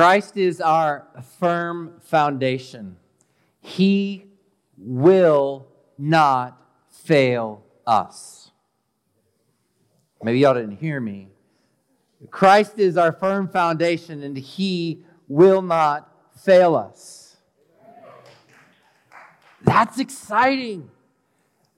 Christ is our firm foundation. He will not fail us. Maybe y'all didn't hear me. Christ is our firm foundation, and He will not fail us. That's exciting.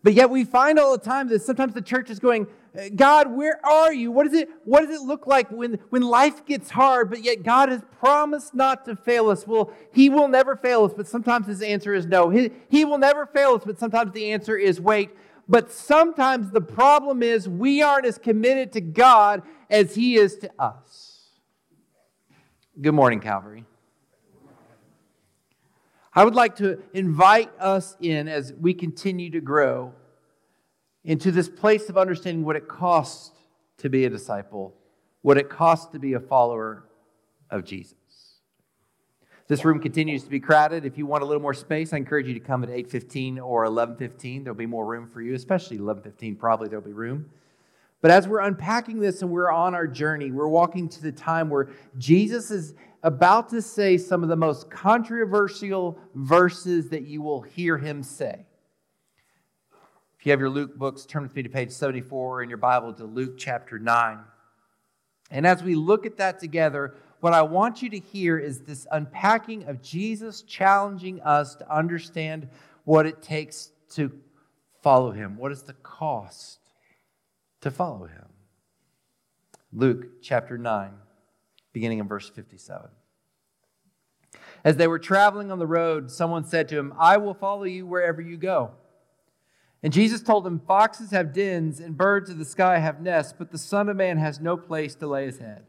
But yet we find all the time that sometimes the church is going, God, where are you? What, is it, what does it look like when, when life gets hard, but yet God has promised not to fail us? Well, He will never fail us, but sometimes His answer is no. He, he will never fail us, but sometimes the answer is wait. But sometimes the problem is we aren't as committed to God as He is to us. Good morning, Calvary. I would like to invite us in as we continue to grow into this place of understanding what it costs to be a disciple, what it costs to be a follower of Jesus. This room continues to be crowded. If you want a little more space, I encourage you to come at 8:15 or 11:15. There'll be more room for you, especially 11:15 probably there'll be room. But as we're unpacking this and we're on our journey, we're walking to the time where Jesus is about to say some of the most controversial verses that you will hear him say. If you have your Luke books, turn with me to page 74 in your Bible to Luke chapter 9. And as we look at that together, what I want you to hear is this unpacking of Jesus challenging us to understand what it takes to follow him. What is the cost to follow him? Luke chapter 9, beginning in verse 57. As they were traveling on the road, someone said to him, I will follow you wherever you go. And Jesus told them, Foxes have dens and birds of the sky have nests, but the Son of Man has no place to lay his head.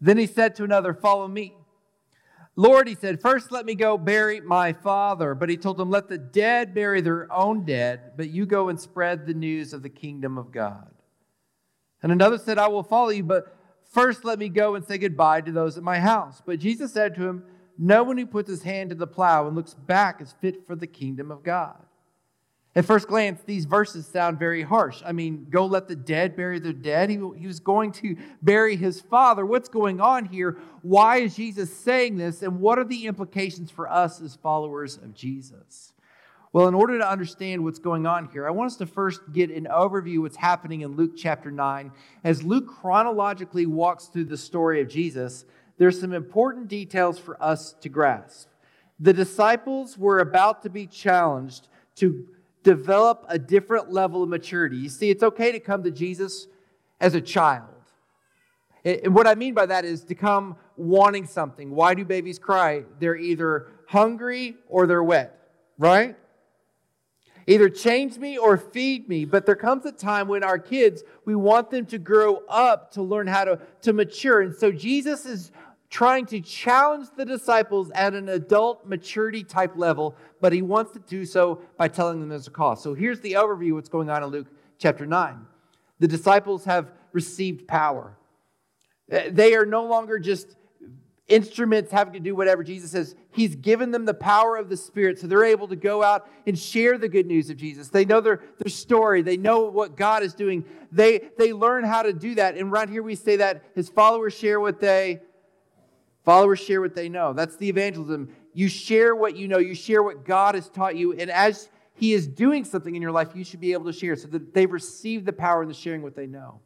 Then he said to another, Follow me. Lord, he said, First let me go bury my father. But he told them, Let the dead bury their own dead, but you go and spread the news of the kingdom of God. And another said, I will follow you, but first let me go and say goodbye to those at my house. But Jesus said to him, No one who puts his hand to the plow and looks back is fit for the kingdom of God. At first glance, these verses sound very harsh. I mean, go let the dead bury their dead. He, he, was going to bury his father. What's going on here? Why is Jesus saying this? And what are the implications for us as followers of Jesus? Well, in order to understand what's going on here, I want us to first get an overview of what's happening in Luke chapter 9. As Luke chronologically walks through the story of Jesus, there's some important details for us to grasp. The disciples were about to be challenged to develop a different level of maturity. You see, it's okay to come to Jesus as a child. And what I mean by that is to come wanting something. Why do babies cry? They're either hungry or they're wet, right? Either change me or feed me. But there comes a time when our kids, we want them to grow up to learn how to, to mature. And so Jesus is trying to challenge the disciples at an adult maturity type level, but he wants to do so by telling them there's a cost. So here's the overview of what's going on in Luke chapter 9. The disciples have received power. They are no longer just instruments having to do whatever Jesus says. He's given them the power of the Spirit, so they're able to go out and share the good news of Jesus. They know their, their story, they know what God is doing. They, they learn how to do that. And right here we say that his followers share what they Followers share what they know. That's the evangelism. You share what you know, you share what God has taught you, and as He is doing something in your life, you should be able to share so that they've received the power in the sharing what they know.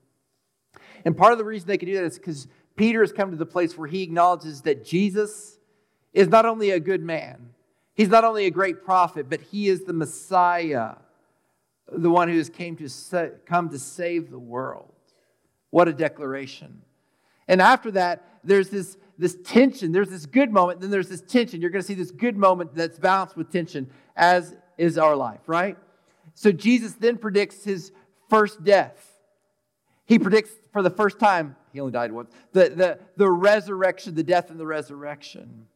And part of the reason they can do that is because Peter has come to the place where he acknowledges that Jesus is not only a good man, he's not only a great prophet, but he is the Messiah, the one who has came to sa- come to save the world. What a declaration. And after that, there's this this tension. There's this good moment, then there's this tension. You're going to see this good moment that's balanced with tension, as is our life, right? So Jesus then predicts his first death. He predicts for the first time, he only died once, the, the, the resurrection, the death and the resurrection.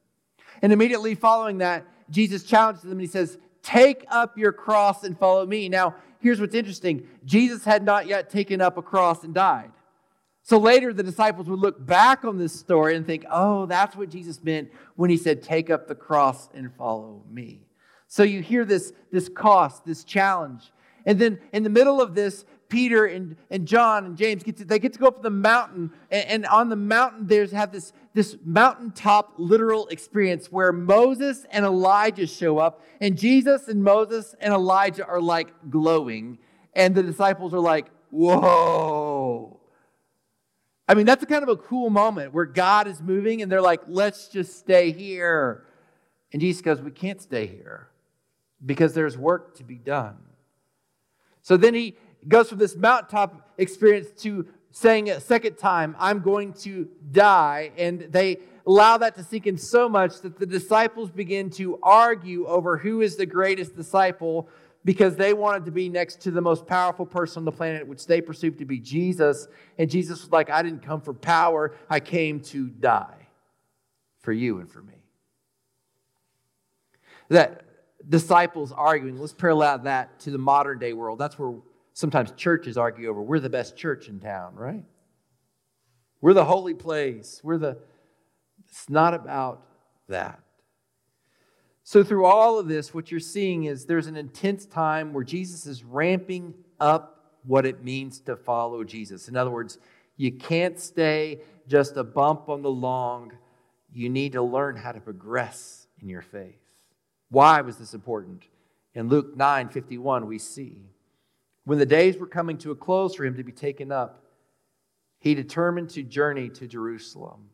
And immediately following that, Jesus challenges them and he says, Take up your cross and follow me. Now, here's what's interesting Jesus had not yet taken up a cross and died. So later, the disciples would look back on this story and think, oh, that's what Jesus meant when he said, Take up the cross and follow me. So you hear this, this cost, this challenge. And then in the middle of this, Peter and, and John and James get to, they get to go up the mountain, and, and on the mountain there's have this, this mountaintop literal experience where Moses and Elijah show up, and Jesus and Moses and Elijah are like glowing, and the disciples are like, whoa. I mean, that's a kind of a cool moment where God is moving, and they're like, let's just stay here. And Jesus goes, we can't stay here because there's work to be done. So then he goes from this mountaintop experience to saying a second time, I'm going to die. And they allow that to sink in so much that the disciples begin to argue over who is the greatest disciple because they wanted to be next to the most powerful person on the planet, which they perceived to be Jesus. And Jesus was like, I didn't come for power, I came to die for you and for me. That disciples arguing. Let's parallel that to the modern day world. That's where sometimes churches argue over we're the best church in town, right? We're the holy place. We're the. It's not about that. So, through all of this, what you're seeing is there's an intense time where Jesus is ramping up what it means to follow Jesus. In other words, you can't stay just a bump on the long. You need to learn how to progress in your faith. Why was this important? In Luke 9 51, we see when the days were coming to a close for him to be taken up, he determined to journey to Jerusalem.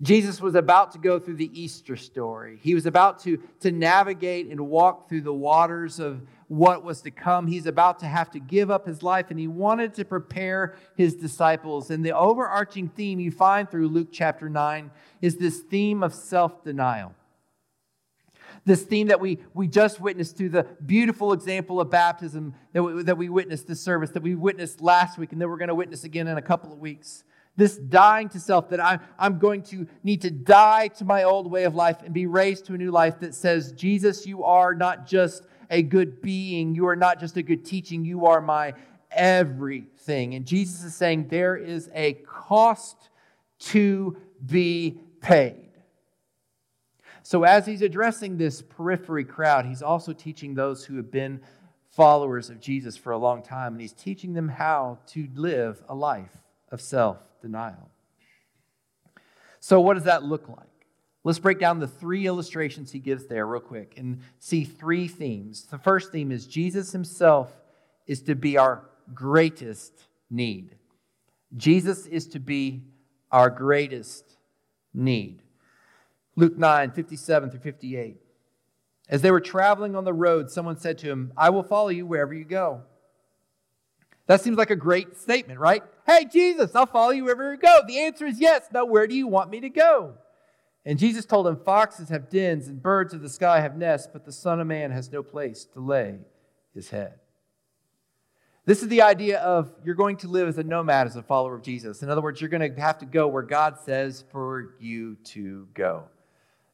Jesus was about to go through the Easter story. He was about to, to navigate and walk through the waters of what was to come. He's about to have to give up his life, and he wanted to prepare his disciples. And the overarching theme you find through Luke chapter 9 is this theme of self denial this theme that we, we just witnessed through the beautiful example of baptism that we, that we witnessed this service, that we witnessed last week, and then we're going to witness again in a couple of weeks. This dying to self, that I, I'm going to need to die to my old way of life and be raised to a new life that says, Jesus, you are not just a good being, you are not just a good teaching, you are my everything. And Jesus is saying there is a cost to be paid. So, as he's addressing this periphery crowd, he's also teaching those who have been followers of Jesus for a long time, and he's teaching them how to live a life of self denial. So, what does that look like? Let's break down the three illustrations he gives there, real quick, and see three themes. The first theme is Jesus himself is to be our greatest need. Jesus is to be our greatest need. Luke 9, 57 through 58. As they were traveling on the road, someone said to him, I will follow you wherever you go. That seems like a great statement, right? Hey, Jesus, I'll follow you wherever you go. The answer is yes. Now, where do you want me to go? And Jesus told him, Foxes have dens and birds of the sky have nests, but the Son of Man has no place to lay his head. This is the idea of you're going to live as a nomad, as a follower of Jesus. In other words, you're going to have to go where God says for you to go.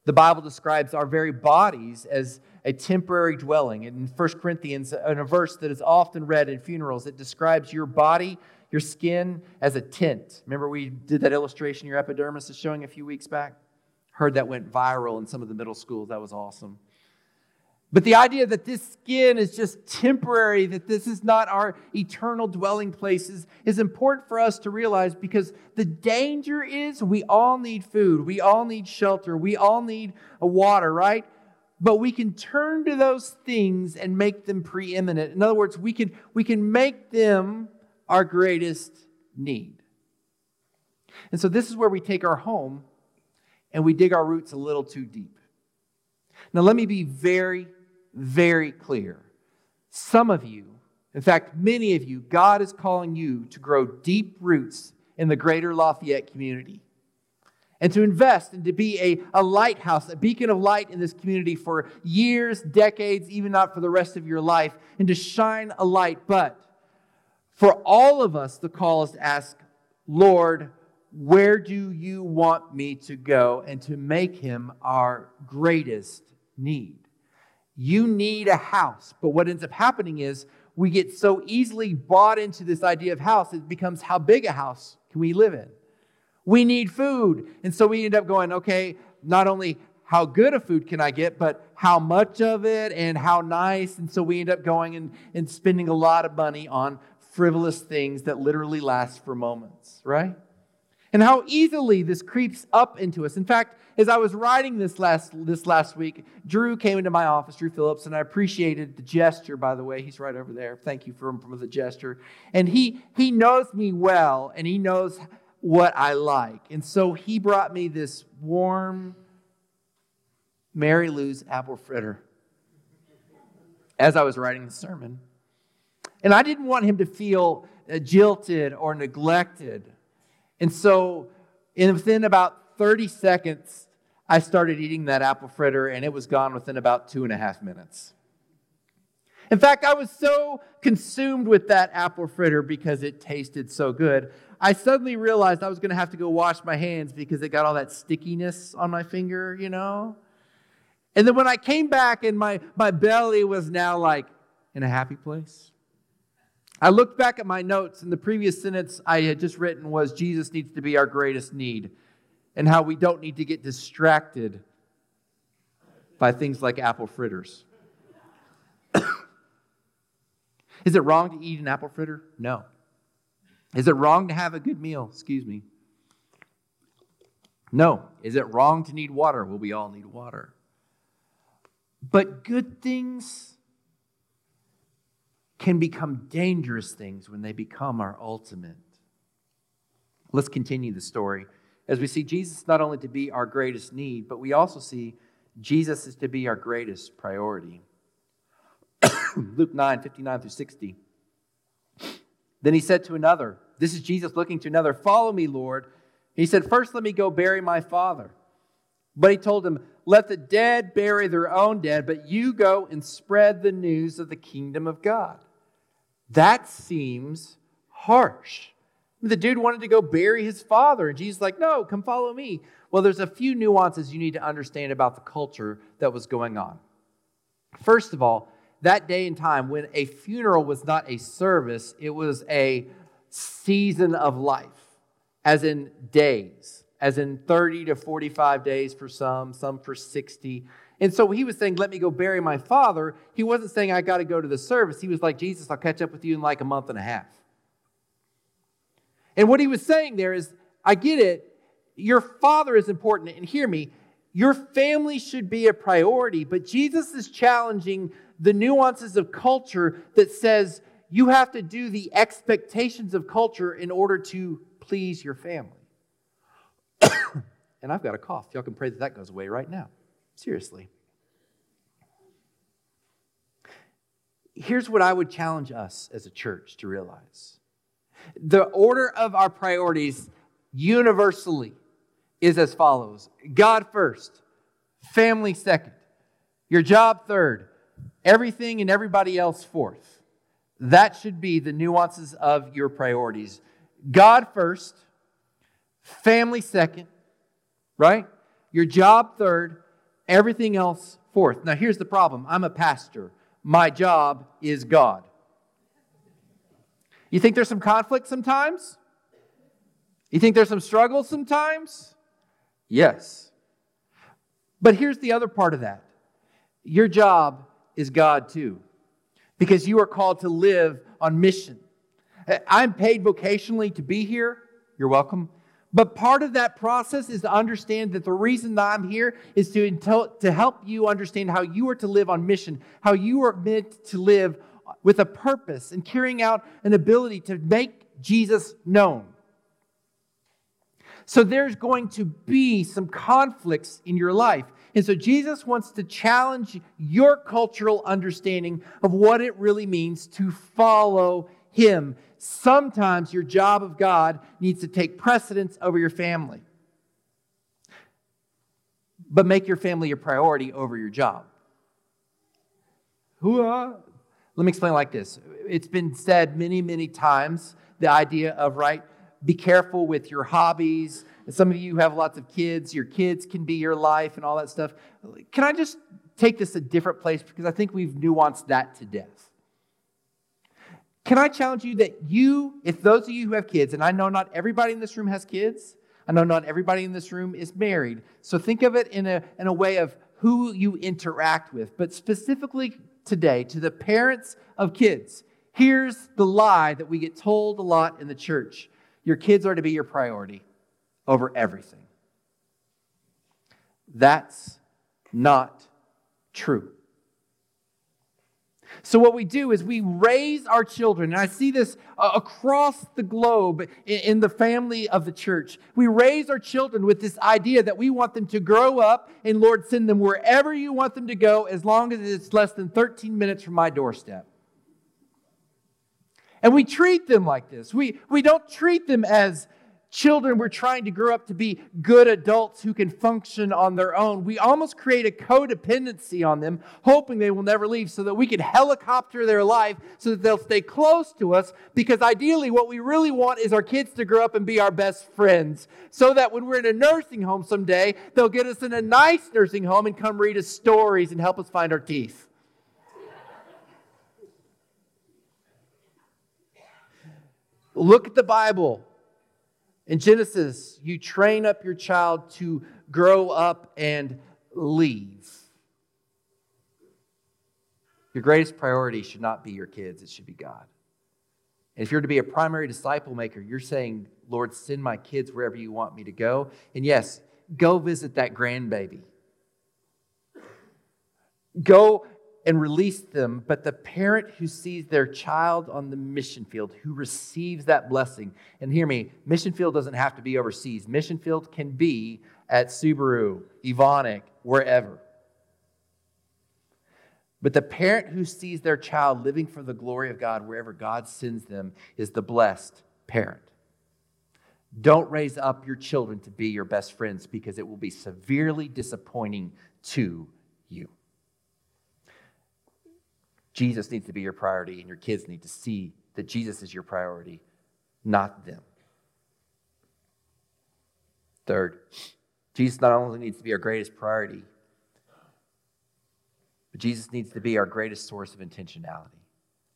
The Bible describes our very bodies as a temporary dwelling. In 1 Corinthians, in a verse that is often read in funerals, it describes your body, your skin, as a tent. Remember, we did that illustration your epidermis is showing a few weeks back? Heard that went viral in some of the middle schools. That was awesome. But the idea that this skin is just temporary, that this is not our eternal dwelling places, is important for us to realize because the danger is we all need food, we all need shelter, we all need water, right? But we can turn to those things and make them preeminent. In other words, we can, we can make them our greatest need. And so this is where we take our home and we dig our roots a little too deep. Now, let me be very very clear. Some of you, in fact, many of you, God is calling you to grow deep roots in the greater Lafayette community and to invest and to be a, a lighthouse, a beacon of light in this community for years, decades, even not for the rest of your life, and to shine a light. But for all of us, the call is to ask, Lord, where do you want me to go? And to make him our greatest need. You need a house. But what ends up happening is we get so easily bought into this idea of house, it becomes how big a house can we live in? We need food. And so we end up going, okay, not only how good a food can I get, but how much of it and how nice. And so we end up going and, and spending a lot of money on frivolous things that literally last for moments, right? And how easily this creeps up into us. In fact, as I was writing this last this last week, Drew came into my office, Drew Phillips, and I appreciated the gesture. By the way, he's right over there. Thank you for for the gesture. And he he knows me well, and he knows what I like. And so he brought me this warm Mary Lou's apple fritter as I was writing the sermon. And I didn't want him to feel uh, jilted or neglected. And so, in, within about 30 seconds, I started eating that apple fritter, and it was gone within about two and a half minutes. In fact, I was so consumed with that apple fritter because it tasted so good. I suddenly realized I was going to have to go wash my hands because it got all that stickiness on my finger, you know? And then when I came back and my, my belly was now like in a happy place, I looked back at my notes, and the previous sentence I had just written was Jesus needs to be our greatest need, and how we don't need to get distracted by things like apple fritters. Is it wrong to eat an apple fritter? No. Is it wrong to have a good meal? Excuse me. No. Is it wrong to need water? Well, we all need water. But good things can become dangerous things when they become our ultimate. Let's continue the story. As we see Jesus not only to be our greatest need, but we also see Jesus is to be our greatest priority. Luke 9, 59 through 60. Then he said to another, This is Jesus looking to another, Follow me, Lord. He said, First, let me go bury my father. But he told him, Let the dead bury their own dead, but you go and spread the news of the kingdom of God. That seems harsh. The dude wanted to go bury his father, and Jesus like, no, come follow me. Well, there's a few nuances you need to understand about the culture that was going on. First of all, that day and time when a funeral was not a service, it was a season of life, as in days, as in 30 to 45 days for some, some for 60. And so he was saying, Let me go bury my father. He wasn't saying, I got to go to the service. He was like, Jesus, I'll catch up with you in like a month and a half. And what he was saying there is, I get it. Your father is important. And hear me, your family should be a priority. But Jesus is challenging the nuances of culture that says you have to do the expectations of culture in order to please your family. and I've got a cough. Y'all can pray that that goes away right now. Seriously. Here's what I would challenge us as a church to realize the order of our priorities universally is as follows God first, family second, your job third, everything and everybody else fourth. That should be the nuances of your priorities. God first, family second, right? Your job third, everything else fourth. Now, here's the problem I'm a pastor, my job is God. You think there's some conflict sometimes? You think there's some struggle sometimes? Yes. But here's the other part of that your job is God too, because you are called to live on mission. I'm paid vocationally to be here. You're welcome. But part of that process is to understand that the reason that I'm here is to, to help you understand how you are to live on mission, how you are meant to live with a purpose and carrying out an ability to make Jesus known. So there's going to be some conflicts in your life. And so Jesus wants to challenge your cultural understanding of what it really means to follow him. Sometimes your job of God needs to take precedence over your family. But make your family a priority over your job. Uh, let me explain like this. It's been said many, many times the idea of, right, be careful with your hobbies. Some of you have lots of kids. Your kids can be your life and all that stuff. Can I just take this a different place? Because I think we've nuanced that to death. Can I challenge you that you, if those of you who have kids, and I know not everybody in this room has kids, I know not everybody in this room is married. So think of it in a, in a way of who you interact with. But specifically today, to the parents of kids, here's the lie that we get told a lot in the church your kids are to be your priority over everything. That's not true. So, what we do is we raise our children, and I see this uh, across the globe in, in the family of the church. We raise our children with this idea that we want them to grow up, and Lord, send them wherever you want them to go as long as it's less than 13 minutes from my doorstep. And we treat them like this. We, we don't treat them as children we're trying to grow up to be good adults who can function on their own. We almost create a codependency on them, hoping they will never leave, so that we can helicopter their life so that they'll stay close to us. Because ideally, what we really want is our kids to grow up and be our best friends, so that when we're in a nursing home someday, they'll get us in a nice nursing home and come read us stories and help us find our teeth. Look at the Bible. In Genesis, you train up your child to grow up and leave. Your greatest priority should not be your kids, it should be God. And if you're to be a primary disciple maker, you're saying, Lord, send my kids wherever you want me to go. And yes, go visit that grandbaby. Go and release them, but the parent who sees their child on the mission field, who receives that blessing, and hear me, mission field doesn't have to be overseas. Mission field can be at Subaru, Evonik, wherever. But the parent who sees their child living for the glory of God wherever God sends them is the blessed parent. Don't raise up your children to be your best friends because it will be severely disappointing to you. Jesus needs to be your priority, and your kids need to see that Jesus is your priority, not them. Third, Jesus not only needs to be our greatest priority, but Jesus needs to be our greatest source of intentionality.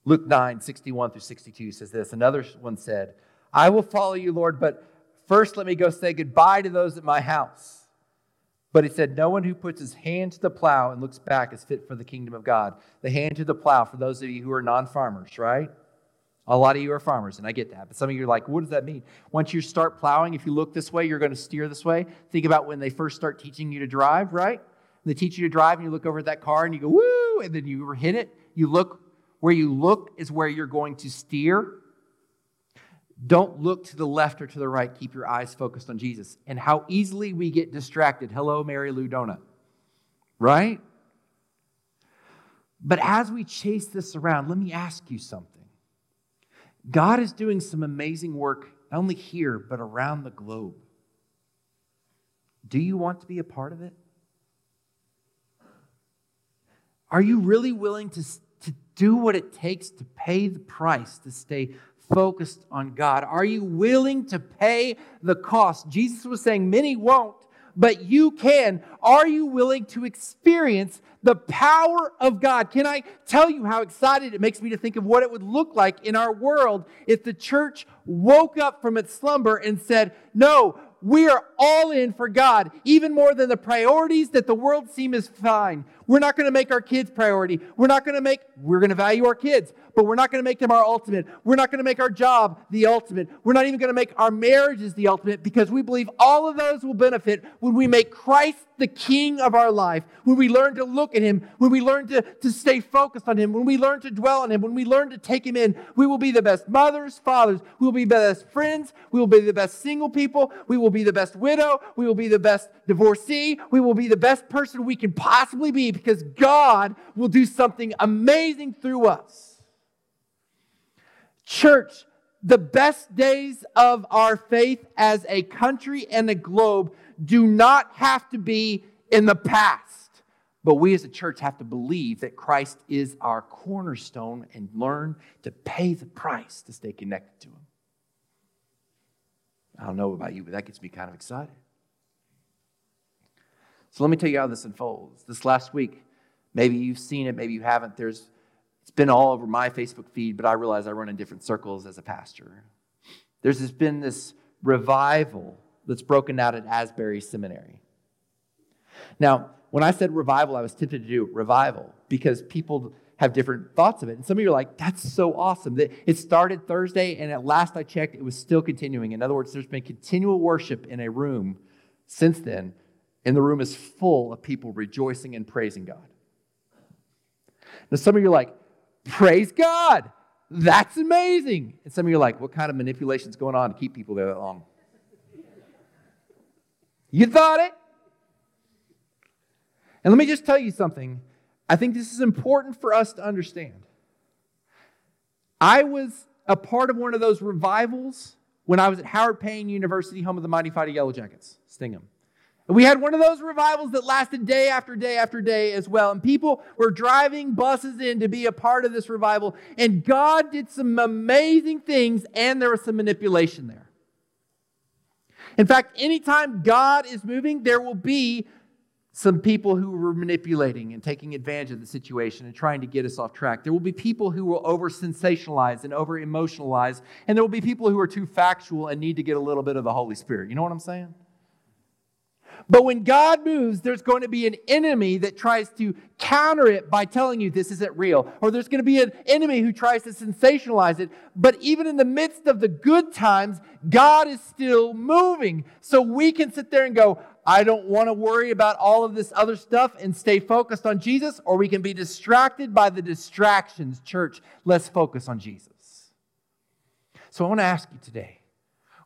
Luke 9, 61 through 62 says this. Another one said, I will follow you, Lord, but first let me go say goodbye to those at my house. But he said, No one who puts his hand to the plow and looks back is fit for the kingdom of God. The hand to the plow, for those of you who are non farmers, right? A lot of you are farmers, and I get that. But some of you are like, what does that mean? Once you start plowing, if you look this way, you're going to steer this way. Think about when they first start teaching you to drive, right? They teach you to drive, and you look over at that car and you go, woo, and then you hit it. You look where you look is where you're going to steer. Don't look to the left or to the right. Keep your eyes focused on Jesus. And how easily we get distracted. Hello, Mary Lou Donut. Right? But as we chase this around, let me ask you something. God is doing some amazing work, not only here, but around the globe. Do you want to be a part of it? Are you really willing to, to do what it takes to pay the price to stay focused on God? Are you willing to pay the cost? Jesus was saying, Many won't, but you can. Are you willing to experience the power of God? Can I tell you how excited it makes me to think of what it would look like in our world if the church woke up from its slumber and said, No, we are all in for God, even more than the priorities that the world seem is fine. We're not going to make our kids priority. We're not going to make, we're going to value our kids, but we're not going to make them our ultimate. We're not going to make our job the ultimate. We're not even going to make our marriages the ultimate because we believe all of those will benefit when we make Christ the king of our life, when we learn to look at him, when we learn to, to stay focused on him, when we learn to dwell on him, when we learn to take him in, we will be the best mothers, fathers, we will be the best friends, we will be the best single people, we will be the best widow, we will be the best divorcee, we will be the best person we can possibly be because God will do something amazing through us. Church, the best days of our faith as a country and a globe do not have to be in the past. But we as a church have to believe that Christ is our cornerstone and learn to pay the price to stay connected to Him. I don't know about you, but that gets me kind of excited. So let me tell you how this unfolds. This last week, maybe you've seen it, maybe you haven't. There's it's been all over my Facebook feed, but I realize I run in different circles as a pastor. There's been this revival that's broken out at Asbury Seminary. Now, when I said revival, I was tempted to do revival because people have different thoughts of it. And some of you are like, that's so awesome. It started Thursday, and at last I checked, it was still continuing. In other words, there's been continual worship in a room since then, and the room is full of people rejoicing and praising God. Now, some of you are like, praise God. That's amazing. And some of you are like, what kind of manipulation is going on to keep people there that long? You thought it? And let me just tell you something. I think this is important for us to understand. I was a part of one of those revivals when I was at Howard Payne University, home of the Mighty Fighting Yellow Jackets, Stingham. And we had one of those revivals that lasted day after day after day as well. And people were driving buses in to be a part of this revival. And God did some amazing things, and there was some manipulation there. In fact, anytime God is moving, there will be some people who were manipulating and taking advantage of the situation and trying to get us off track. There will be people who will over sensationalize and over emotionalize, and there will be people who are too factual and need to get a little bit of the Holy Spirit. You know what I'm saying? But when God moves, there's going to be an enemy that tries to counter it by telling you this isn't real. Or there's going to be an enemy who tries to sensationalize it. But even in the midst of the good times, God is still moving. So we can sit there and go, I don't want to worry about all of this other stuff and stay focused on Jesus. Or we can be distracted by the distractions. Church, let's focus on Jesus. So I want to ask you today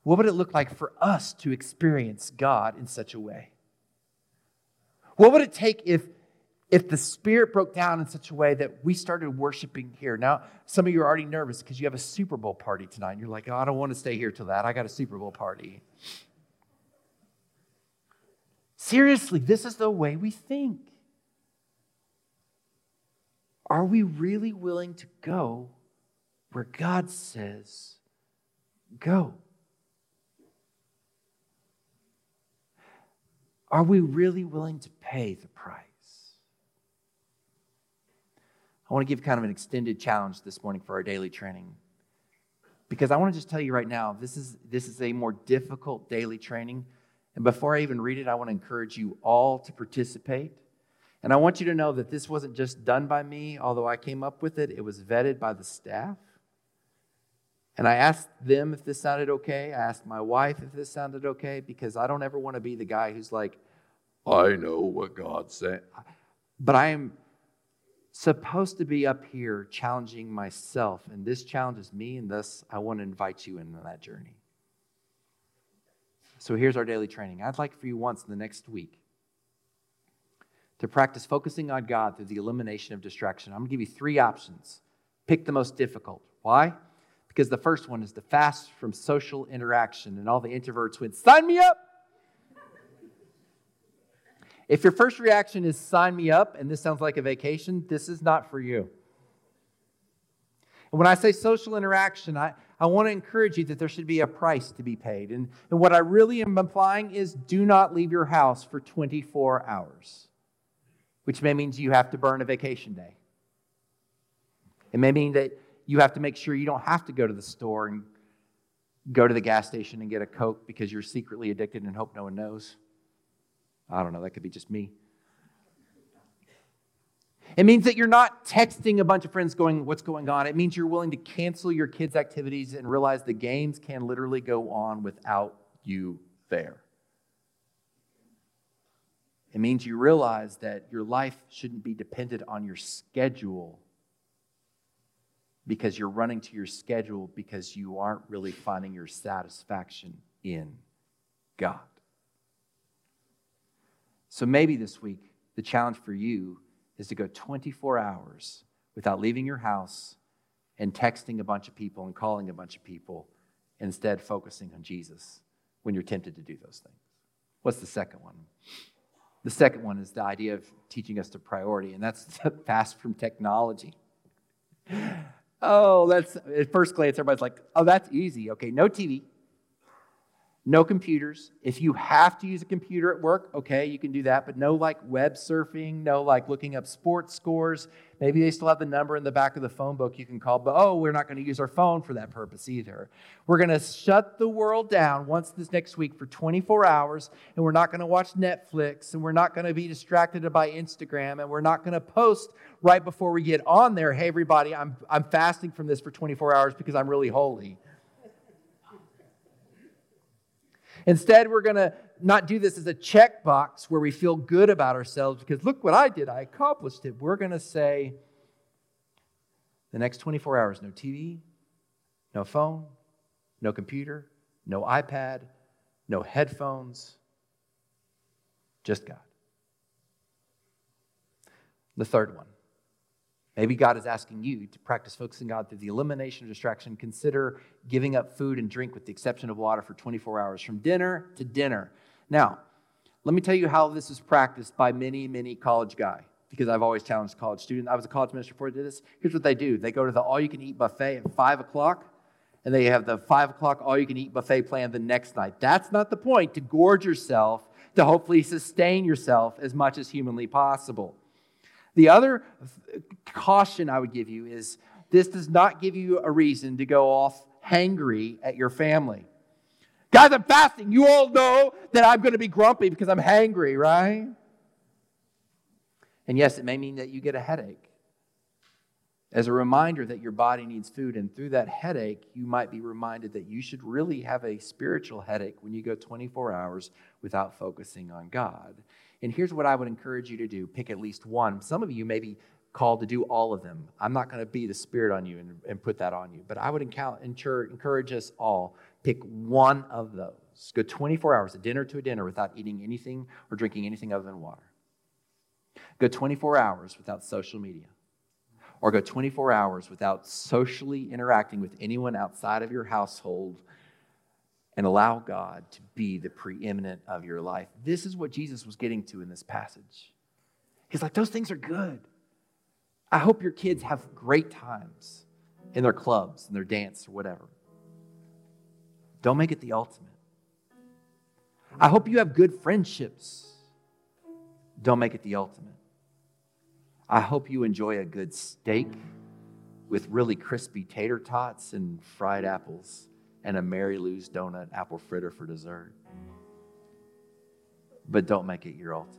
what would it look like for us to experience God in such a way? What would it take if, if the Spirit broke down in such a way that we started worshiping here? Now, some of you are already nervous because you have a Super Bowl party tonight. You're like, oh, I don't want to stay here till that. I got a Super Bowl party. Seriously, this is the way we think. Are we really willing to go where God says, go? Are we really willing to pay the price? I want to give kind of an extended challenge this morning for our daily training. Because I want to just tell you right now, this is, this is a more difficult daily training. And before I even read it, I want to encourage you all to participate. And I want you to know that this wasn't just done by me, although I came up with it, it was vetted by the staff. And I asked them if this sounded okay. I asked my wife if this sounded okay because I don't ever want to be the guy who's like, I know what God said. But I am supposed to be up here challenging myself, and this challenges me, and thus I want to invite you into that journey. So here's our daily training. I'd like for you once in the next week to practice focusing on God through the elimination of distraction. I'm going to give you three options. Pick the most difficult. Why? Because the first one is to fast from social interaction, and all the introverts went, Sign me up! If your first reaction is sign me up and this sounds like a vacation, this is not for you. And when I say social interaction, I, I want to encourage you that there should be a price to be paid. And, and what I really am implying is do not leave your house for 24 hours, which may mean you have to burn a vacation day. It may mean that you have to make sure you don't have to go to the store and go to the gas station and get a Coke because you're secretly addicted and hope no one knows. I don't know, that could be just me. It means that you're not texting a bunch of friends going, What's going on? It means you're willing to cancel your kids' activities and realize the games can literally go on without you there. It means you realize that your life shouldn't be dependent on your schedule because you're running to your schedule because you aren't really finding your satisfaction in God. So maybe this week, the challenge for you is to go 24 hours without leaving your house and texting a bunch of people and calling a bunch of people, instead, focusing on Jesus when you're tempted to do those things. What's the second one? The second one is the idea of teaching us to priority, and that's fast from technology. Oh, that's at first glance, everybody's like, oh, that's easy. Okay, no TV, No computers. If you have to use a computer at work, okay, you can do that, but no like web surfing, no like looking up sports scores. Maybe they still have the number in the back of the phone book you can call, but oh, we're not going to use our phone for that purpose either. We're going to shut the world down once this next week for 24 hours, and we're not going to watch Netflix, and we're not going to be distracted by Instagram, and we're not going to post right before we get on there, hey, everybody, I'm, I'm fasting from this for 24 hours because I'm really holy. Instead, we're going to not do this as a checkbox where we feel good about ourselves because look what I did, I accomplished it. We're going to say the next 24 hours no TV, no phone, no computer, no iPad, no headphones, just God. The third one Maybe God is asking you to practice focusing God through the elimination of distraction. Consider giving up food and drink with the exception of water for 24 hours, from dinner to dinner. Now, let me tell you how this is practiced by many, many college guy, because I've always challenged college students. I was a college minister before I did this. Here's what they do they go to the all you can eat buffet at 5 o'clock, and they have the 5 o'clock all you can eat buffet planned the next night. That's not the point, to gorge yourself, to hopefully sustain yourself as much as humanly possible. The other caution I would give you is this does not give you a reason to go off hangry at your family. Guys, I'm fasting. You all know that I'm going to be grumpy because I'm hangry, right? And yes, it may mean that you get a headache. As a reminder that your body needs food, and through that headache, you might be reminded that you should really have a spiritual headache when you go 24 hours without focusing on God. And here's what I would encourage you to do pick at least one. Some of you may be called to do all of them. I'm not going to be the Spirit on you and, and put that on you, but I would encourage us all pick one of those. Go 24 hours, a dinner to a dinner, without eating anything or drinking anything other than water. Go 24 hours without social media. Or go 24 hours without socially interacting with anyone outside of your household and allow God to be the preeminent of your life. This is what Jesus was getting to in this passage. He's like, those things are good. I hope your kids have great times in their clubs and their dance or whatever. Don't make it the ultimate. I hope you have good friendships. Don't make it the ultimate. I hope you enjoy a good steak with really crispy tater tots and fried apples and a Mary Lou's donut apple fritter for dessert. But don't make it your ultimate.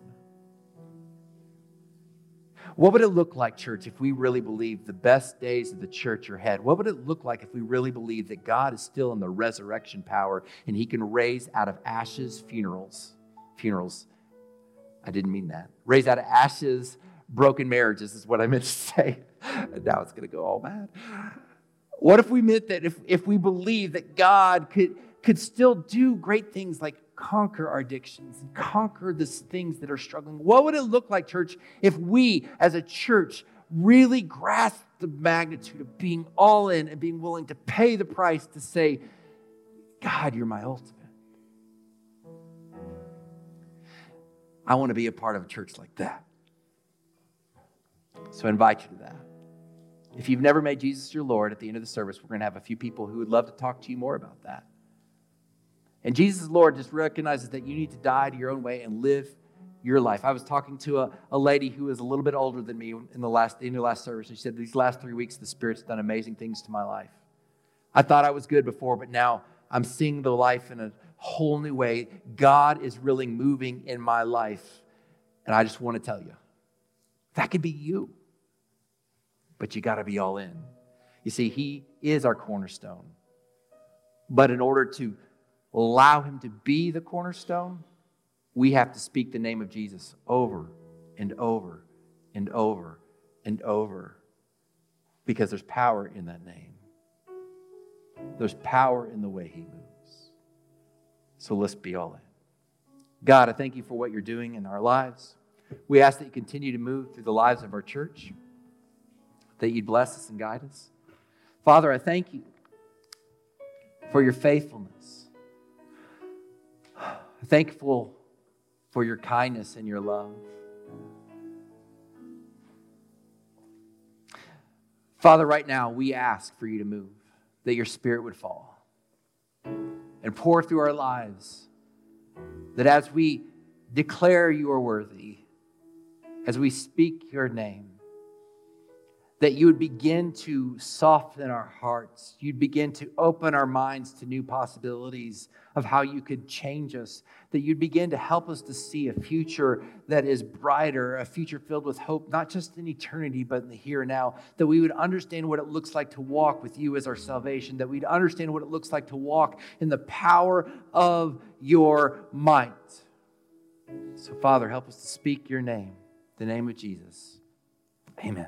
What would it look like, church, if we really believed the best days of the church are ahead? What would it look like if we really believed that God is still in the resurrection power and he can raise out of ashes funerals? Funerals. I didn't mean that. Raise out of ashes broken marriages is what I meant to say. now it's going to go all bad. What if we meant that if, if we believe that God could, could still do great things like conquer our addictions and conquer the things that are struggling? What would it look like, church, if we as a church really grasp the magnitude of being all in and being willing to pay the price to say, God, you're my ultimate? I want to be a part of a church like that. So I invite you to that. If you've never made Jesus your Lord, at the end of the service, we're going to have a few people who would love to talk to you more about that. And Jesus, Lord, just recognizes that you need to die to your own way and live your life. I was talking to a, a lady who was a little bit older than me in the last in the last service. And she said, These last three weeks, the Spirit's done amazing things to my life. I thought I was good before, but now I'm seeing the life in a whole new way. God is really moving in my life. And I just want to tell you, that could be you but you got to be all in. You see, He is our cornerstone. But in order to allow Him to be the cornerstone, we have to speak the name of Jesus over and over and over and over because there's power in that name. There's power in the way He moves. So let's be all in. God, I thank you for what you're doing in our lives. We ask that you continue to move through the lives of our church that you'd bless us and guide us. Father, I thank you for your faithfulness. Thankful for your kindness and your love. Father, right now we ask for you to move, that your spirit would fall. and pour through our lives. That as we declare you are worthy, as we speak your name, that you would begin to soften our hearts. You'd begin to open our minds to new possibilities of how you could change us. That you'd begin to help us to see a future that is brighter, a future filled with hope, not just in eternity, but in the here and now. That we would understand what it looks like to walk with you as our salvation. That we'd understand what it looks like to walk in the power of your might. So, Father, help us to speak your name, the name of Jesus. Amen.